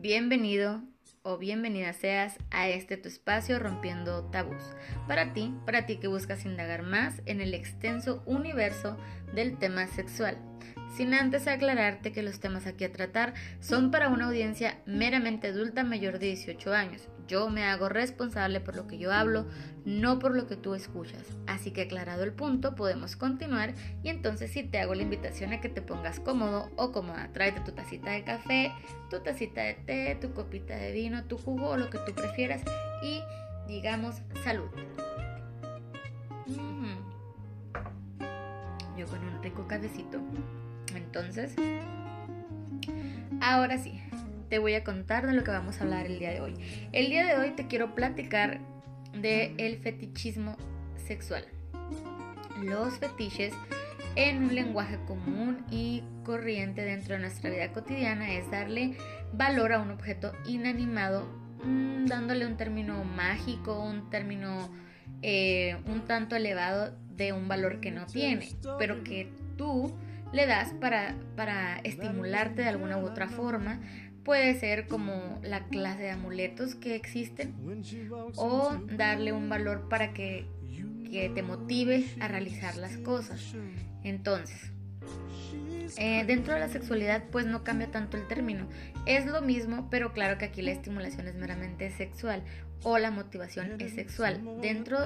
Bienvenido o bienvenida seas a este tu espacio rompiendo tabús. Para ti, para ti que buscas indagar más en el extenso universo del tema sexual sin antes aclararte que los temas aquí a tratar son para una audiencia meramente adulta mayor de 18 años. Yo me hago responsable por lo que yo hablo, no por lo que tú escuchas. Así que aclarado el punto, podemos continuar y entonces sí te hago la invitación a que te pongas cómodo o cómoda. Tráete tu tacita de café, tu tacita de té, tu copita de vino, tu jugo o lo que tú prefieras y digamos salud. Yo con un rico cafecito. Entonces, ahora sí, te voy a contar de lo que vamos a hablar el día de hoy. El día de hoy te quiero platicar de el fetichismo sexual. Los fetiches en un lenguaje común y corriente dentro de nuestra vida cotidiana es darle valor a un objeto inanimado, mm, dándole un término mágico, un término eh, un tanto elevado de un valor que no tiene, pero que tú le das para, para estimularte de alguna u otra forma. Puede ser como la clase de amuletos que existen o darle un valor para que, que te motive a realizar las cosas. Entonces, eh, dentro de la sexualidad pues no cambia tanto el término. Es lo mismo, pero claro que aquí la estimulación es meramente sexual o la motivación es sexual. Dentro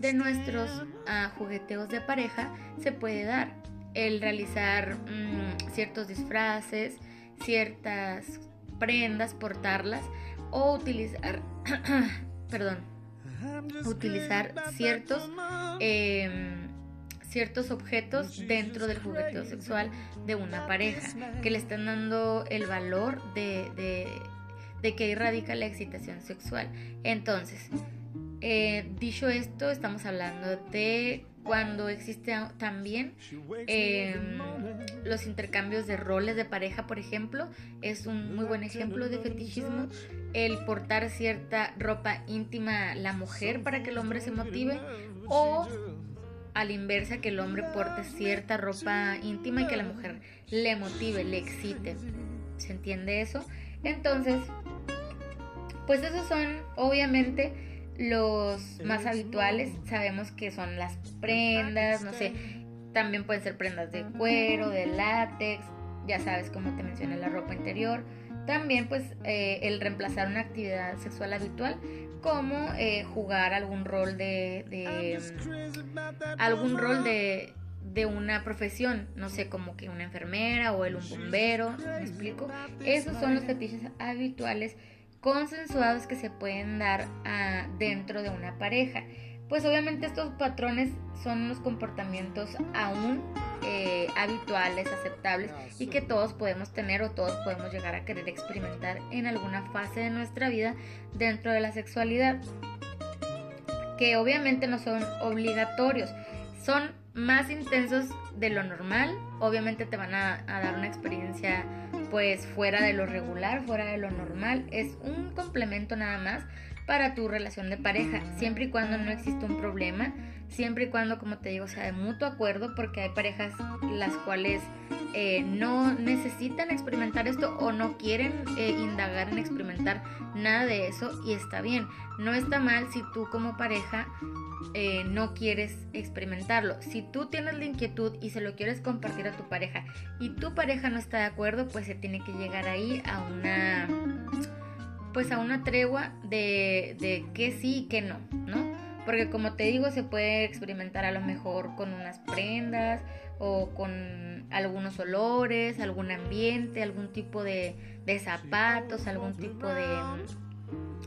de nuestros ah, jugueteos de pareja se puede dar el realizar mm, ciertos disfraces, ciertas prendas, portarlas o utilizar, perdón, utilizar ciertos, em, ciertos objetos dentro del jugueteo sexual de una pareja que le están dando el valor de, de, que ahí radica la excitación sexual. Entonces, eh, dicho esto, estamos hablando de cuando existe también em, los intercambios de roles de pareja, por ejemplo, es un muy buen ejemplo de fetichismo. El portar cierta ropa íntima la mujer para que el hombre se motive o a la inversa que el hombre porte cierta ropa íntima y que la mujer le motive, le excite. ¿Se entiende eso? Entonces, pues esos son obviamente los más habituales sabemos que son las prendas, no sé, también pueden ser prendas de cuero, de látex, ya sabes como te mencioné la ropa interior. También pues eh, el reemplazar una actividad sexual habitual como eh, jugar algún rol de, de algún rol de, de una profesión, no sé, como que una enfermera o el un bombero, ¿me explico? Esos son los fetiches habituales consensuados que se pueden dar ah, dentro de una pareja. Pues obviamente estos patrones son unos comportamientos aún eh, habituales, aceptables y que todos podemos tener o todos podemos llegar a querer experimentar en alguna fase de nuestra vida dentro de la sexualidad. Que obviamente no son obligatorios, son más intensos de lo normal, obviamente te van a, a dar una experiencia pues fuera de lo regular, fuera de lo normal, es un complemento nada más para tu relación de pareja, siempre y cuando no existe un problema, siempre y cuando, como te digo, sea de mutuo acuerdo, porque hay parejas las cuales eh, no necesitan experimentar esto o no quieren eh, indagar en experimentar nada de eso y está bien. No está mal si tú como pareja eh, no quieres experimentarlo. Si tú tienes la inquietud y se lo quieres compartir a tu pareja y tu pareja no está de acuerdo, pues se tiene que llegar ahí a una pues a una tregua de, de que sí y que no, ¿no? Porque como te digo, se puede experimentar a lo mejor con unas prendas o con algunos olores, algún ambiente, algún tipo de, de zapatos, algún tipo de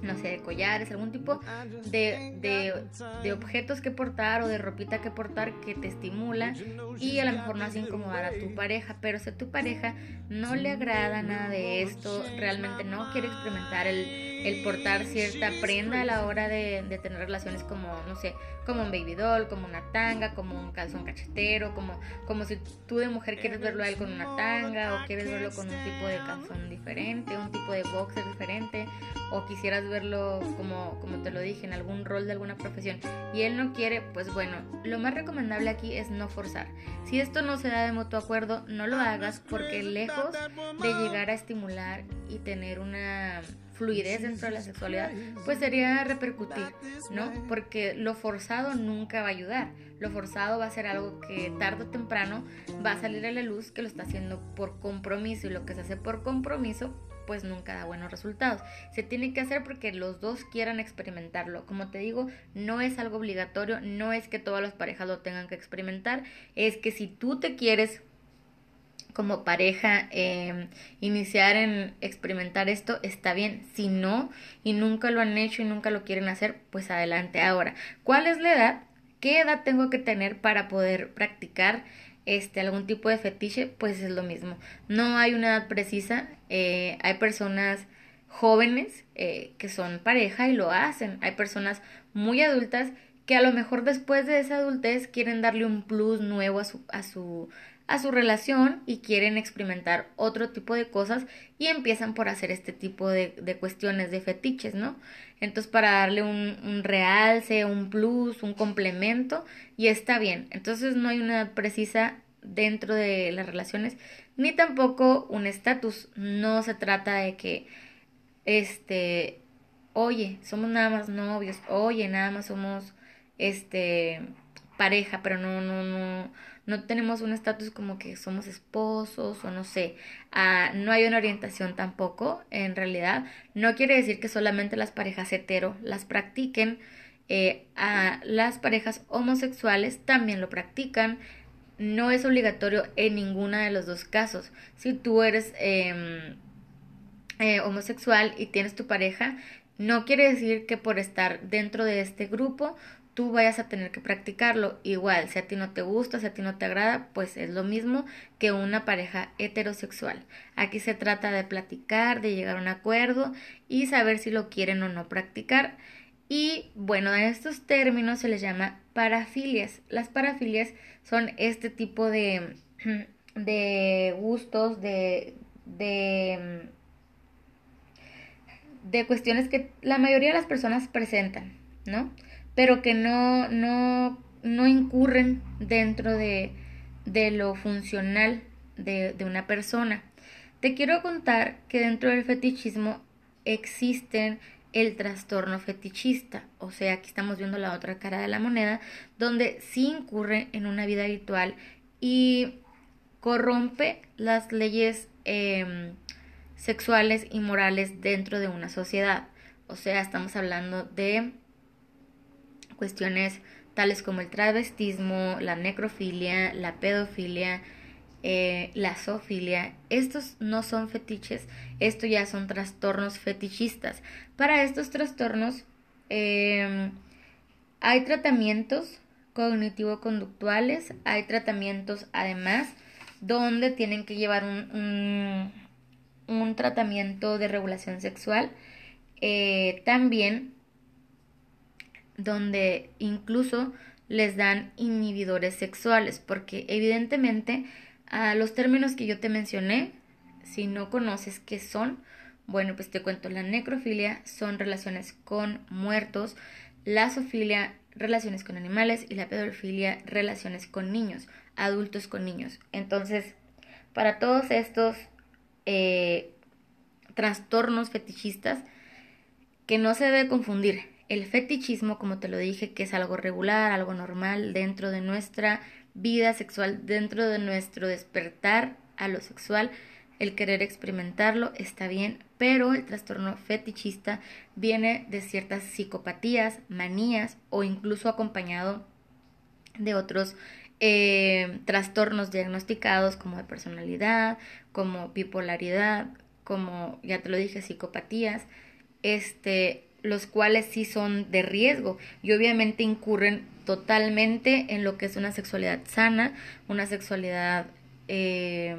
no sé, de collares, algún tipo de, de, objetos que portar o de ropita que portar que te estimula y a lo mejor no hace incomodar a tu pareja, pero si a tu pareja no le agrada nada de esto, realmente no quiere experimentar el, el portar cierta prenda a la hora de, de, tener relaciones como, no sé, como un baby doll, como una tanga, como un calzón cachetero, como, como si tú de mujer quieres verlo a él con una tanga o quieres verlo con un tipo de calzón diferente, un tipo de boxer diferente o quisieras verlo como, como te lo dije, en algún rol de alguna profesión y él no quiere, pues bueno, lo más recomendable aquí es no forzar. Si esto no se da de mutuo acuerdo, no lo hagas porque lejos de llegar a estimular y tener una fluidez dentro de la sexualidad, pues sería repercutir, ¿no? Porque lo forzado nunca va a ayudar. Lo forzado va a ser algo que tarde o temprano va a salir a la luz que lo está haciendo por compromiso y lo que se hace por compromiso pues nunca da buenos resultados. Se tiene que hacer porque los dos quieran experimentarlo. Como te digo, no es algo obligatorio, no es que todas las parejas lo tengan que experimentar, es que si tú te quieres como pareja em, iniciar en experimentar esto, está bien. Si no, y nunca lo han hecho y nunca lo quieren hacer, pues adelante. Ahora, ¿cuál es la edad? ¿Qué edad tengo que tener para poder practicar este, algún tipo de fetiche? Pues es lo mismo. No hay una edad precisa. Eh, hay personas jóvenes eh, que son pareja y lo hacen. Hay personas muy adultas que a lo mejor después de esa adultez quieren darle un plus nuevo a su, a su, a su relación y quieren experimentar otro tipo de cosas y empiezan por hacer este tipo de, cuestiones de fetiches, ¿no? Entonces para darle un, un, realce, un plus, un complemento y está bien. Entonces no hay una edad precisa dentro de las relaciones ni tampoco un estatus. No se trata de que, este, oye, somos nada más novios, oye, nada más somos, este, pareja, pero no, no, no no tenemos un estatus como que somos esposos o no sé, ah, no hay una orientación tampoco en realidad. No quiere decir que solamente las parejas hetero las practiquen, eh, las parejas homosexuales también lo practican. No es obligatorio en ninguna de los dos casos. Si tú eres em, eh, homosexual y tienes tu pareja, no quiere decir que por estar dentro de este grupo tú vayas a tener que practicarlo. Igual, si a ti no te gusta, si a ti no te agrada, pues es lo mismo que una pareja heterosexual. Aquí se trata de platicar, de llegar a un acuerdo y saber si lo quieren o no practicar. Y bueno, a estos términos se les llama parafilias. Las parafilias son este tipo de, de gustos, de, de, de cuestiones que la mayoría de las personas presentan, ¿no? Pero que no, no, no incurren dentro de, de lo funcional de, de una persona. Te quiero contar que dentro del fetichismo existen el trastorno fetichista, o sea, aquí estamos viendo la otra cara de la moneda, donde sí incurre en una vida habitual y corrompe las leyes em, sexuales y morales dentro de una sociedad. O sea, estamos hablando de cuestiones tales como el travestismo, la necrofilia, la pedofilia, eh, la zoofilia. Estos no son fetiches, estos ya son trastornos fetichistas. Para estos trastornos em, hay tratamientos cognitivo-conductuales, hay tratamientos además donde tienen que llevar un, un, tratamiento de regulación sexual. Eh, también donde incluso les dan inhibidores sexuales, porque evidentemente a los términos que yo te mencioné, si no conoces qué son, bueno, pues te cuento, la necrofilia son relaciones con muertos, la zoofilia relaciones con animales y la pedofilia relaciones con niños, adultos con niños. Entonces, para todos estos eh, trastornos fetichistas, que no se debe confundir el fetichismo, como te lo dije, que es algo regular, algo normal dentro de nuestra vida sexual, dentro de nuestro despertar a lo sexual, el querer experimentarlo está bien, pero el trastorno fetichista viene de ciertas psicopatías, manías o incluso acompañado de otros eh, trastornos diagnosticados como de personalidad, como bipolaridad, como ya te lo dije, psicopatías, este, los cuales sí son de riesgo y obviamente incurren totalmente en lo que es una sexualidad sana, una sexualidad eh,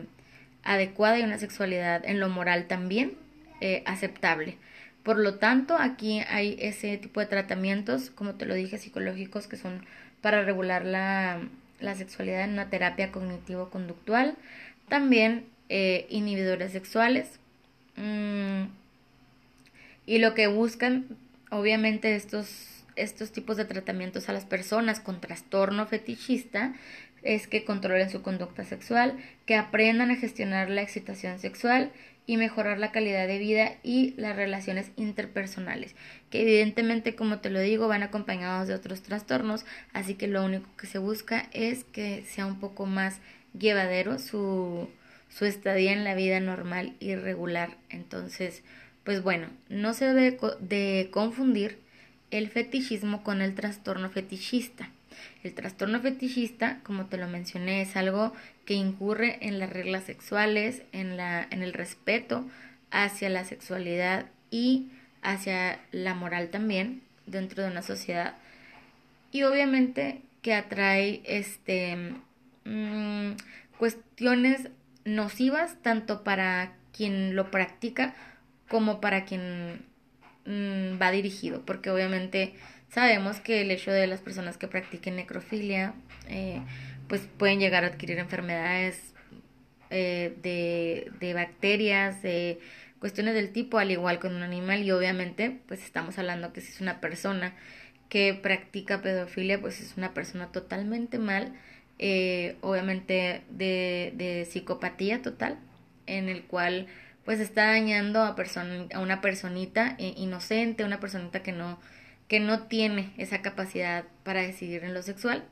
adecuada y una sexualidad en lo moral también eh, aceptable. Por lo tanto, aquí hay ese tipo de tratamientos, como te lo dije, psicológicos que son para regular la, sexualidad en una terapia cognitivo-conductual. También eh, inhibidores sexuales. Mm, y lo que buscan, obviamente, estos, estos tipos de tratamientos a las personas con trastorno fetichista es que controlen su conducta sexual, que aprendan a gestionar la excitación sexual y mejorar la calidad de vida y las relaciones interpersonales, que evidentemente, como te lo digo, van acompañados de otros trastornos, así que lo único que se busca es que sea un poco más llevadero su, su estadía en la vida normal y regular. Entonces, pues bueno, no se debe de confundir el fetichismo con el trastorno fetichista. El trastorno fetichista, como te lo mencioné, es algo que incurre en las reglas sexuales, en, la, en el respeto hacia la sexualidad y hacia la moral también dentro de una sociedad. Y obviamente que atrae este, mm, cuestiones nocivas tanto para quien lo practica como para quien mm, va dirigido, porque obviamente sabemos que el hecho de las personas que practiquen necrofilia, eh, pues pueden llegar a adquirir enfermedades eh, de, de bacterias, de cuestiones del tipo, al igual con un animal, y obviamente, pues estamos hablando que si es una persona que practica pedofilia, pues es una persona totalmente mal, eh, obviamente de, de psicopatía total, en el cual pues está dañando a, a una personita inocente, una personita que no, que no tiene esa capacidad para decidir en lo sexual.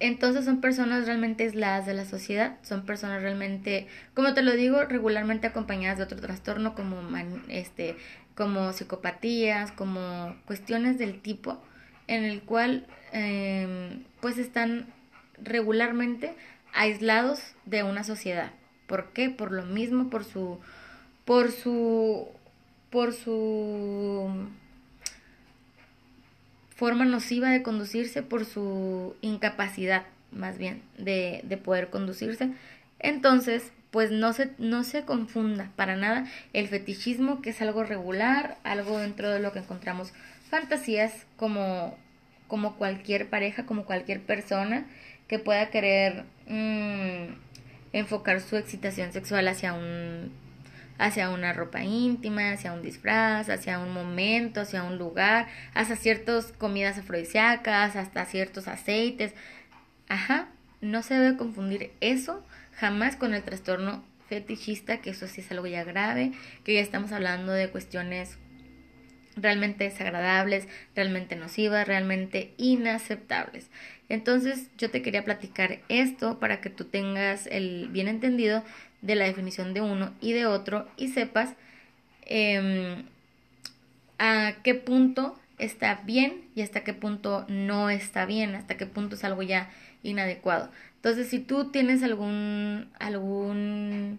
Entonces son personas realmente aisladas de la sociedad, son personas realmente, como te lo digo, regularmente acompañadas de otro trastorno como, este, como psicopatías, como cuestiones del tipo, en el cual em, pues están regularmente aislados de una sociedad. ¿Por qué? Por lo mismo, por su, por su, por su forma nociva de conducirse por su incapacidad, más bien, de, de poder conducirse. Entonces, pues no se, no se confunda para nada el fetichismo, que es algo regular, algo dentro de lo que encontramos fantasías como, como cualquier pareja, como cualquier persona que pueda querer mm, enfocar su excitación sexual hacia un hacia una ropa íntima, hacia un disfraz, hacia un momento, hacia un lugar, hacia ciertas comidas afrodisíacas, hasta ciertos aceites. Ajá, no se debe confundir eso jamás con el trastorno fetichista, que eso sí es algo ya grave, que ya estamos hablando de cuestiones realmente desagradables, realmente nocivas, realmente inaceptables. Entonces yo te quería platicar esto para que tú tengas el bien entendido de la definición de uno y de otro y sepas em, a qué punto está bien y hasta qué punto no está bien, hasta qué punto es algo ya inadecuado. Entonces, si tú tienes algún, algún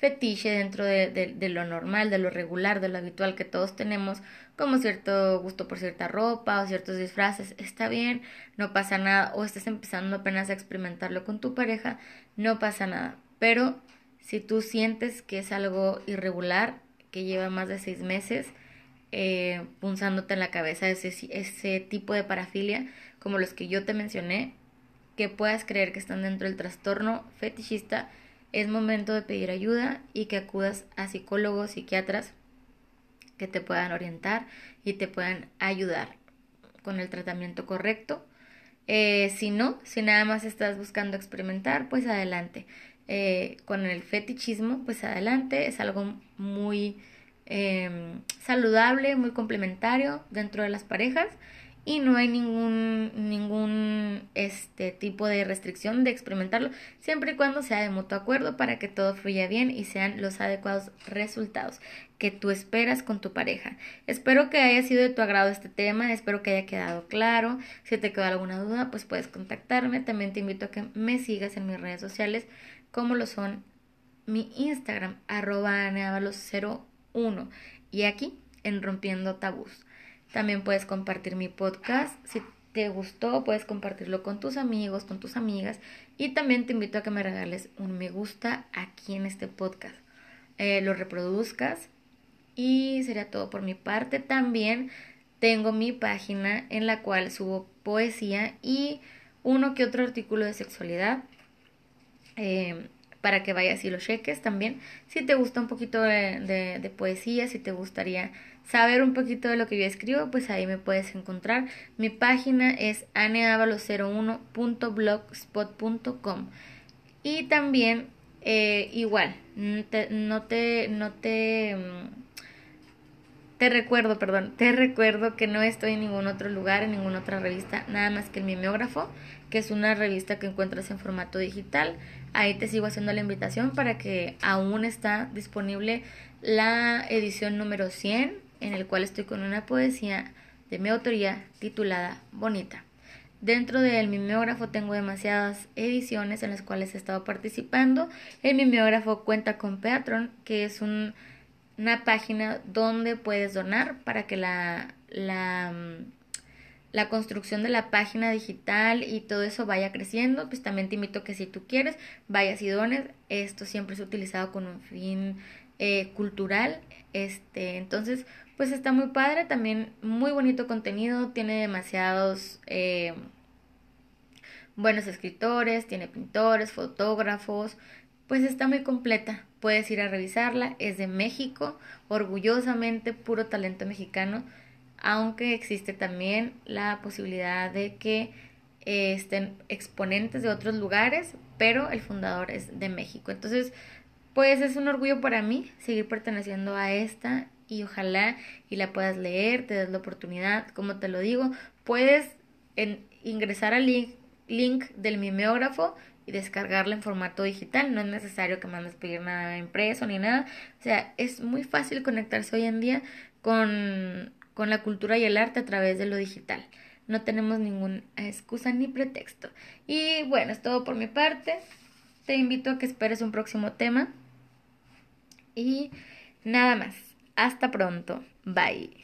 fetiche dentro de, de, lo normal, de lo regular, de lo habitual que todos tenemos, como cierto gusto por cierta ropa o ciertos disfraces, está bien, no pasa nada, o estás empezando apenas a experimentarlo con tu pareja, no pasa nada. Pero si tú sientes que es algo irregular, que lleva más de seis meses, eh, punzándote en la cabeza ese, ese tipo de parafilia, como los que yo te mencioné, que puedas creer que están dentro del trastorno fetichista, es momento de pedir ayuda y que acudas a psicólogos, psiquiatras que te puedan orientar y te puedan ayudar con el tratamiento correcto. Eh, si no, si nada más estás buscando experimentar, pues adelante. Eh, con el fetichismo, pues adelante, es algo muy em, saludable, muy complementario dentro de las parejas y no hay ningún, ningún este, tipo de restricción de experimentarlo, siempre y cuando sea de mutuo acuerdo para que todo fluya bien y sean los adecuados resultados que tú esperas con tu pareja. Espero que haya sido de tu agrado este tema, espero que haya quedado claro. Si te quedó alguna duda, pues puedes contactarme. También te invito a que me sigas en mis redes sociales como lo son mi Instagram, arroba 01 y aquí en Rompiendo Tabús. También puedes compartir mi podcast. Si te gustó, puedes compartirlo con tus amigos, con tus amigas. Y también te invito a que me regales un me gusta aquí en este podcast. Eh, lo reproduzcas. Y sería todo por mi parte. También tengo mi página en la cual subo poesía y uno que otro artículo de sexualidad. Eh, para que vayas y lo cheques también. Si te gusta un poquito de, poesía, si te gustaría saber un poquito de lo que yo escribo, pues ahí me puedes encontrar. Mi página es aneavalo01.blogspot.com y también eh, igual, no te, no te, mm, te recuerdo, perdón, te recuerdo que no estoy en ningún otro lugar, en ninguna otra revista, nada más que el mimeógrafo, que es una revista que encuentras en formato digital. Ahí te sigo haciendo la invitación para que aún está disponible la edición número 100, en el cual estoy con una poesía de mi autoría titulada Bonita. Dentro del mimeógrafo tengo demasiadas ediciones en las cuales he estado participando. El mimeógrafo cuenta con Patreon, que es una página donde puedes donar para que la, la, mm, la, construcción de la página digital y todo eso vaya creciendo. Pues también te invito que si tú quieres, vayas y dones. Esto siempre es utilizado con un fin eh, cultural. Este, entonces, pues está muy padre, también muy bonito contenido, tiene demasiados eh, buenos escritores, tiene pintores, fotógrafos, pues está muy completa. Puedes ir a revisarla, es de México, orgullosamente puro talento mexicano, aunque existe también la posibilidad de que eh, estén exponentes de otros lugares, pero el fundador es de México. Entonces, pues es un orgullo para mí seguir perteneciendo a esta y ojalá y la puedas leer, te das la oportunidad, como te lo digo, puedes ingresar al link, link del mimeógrafo y descargarla en formato digital, no es necesario que mandes pedir nada impreso ni nada, o sea, es muy fácil conectarse hoy en día con, con la cultura y el arte a través de lo digital. No tenemos ninguna excusa ni pretexto. Y bueno, es todo por mi parte. Te invito a que esperes un próximo tema. Y nada más. Hasta pronto. Bye.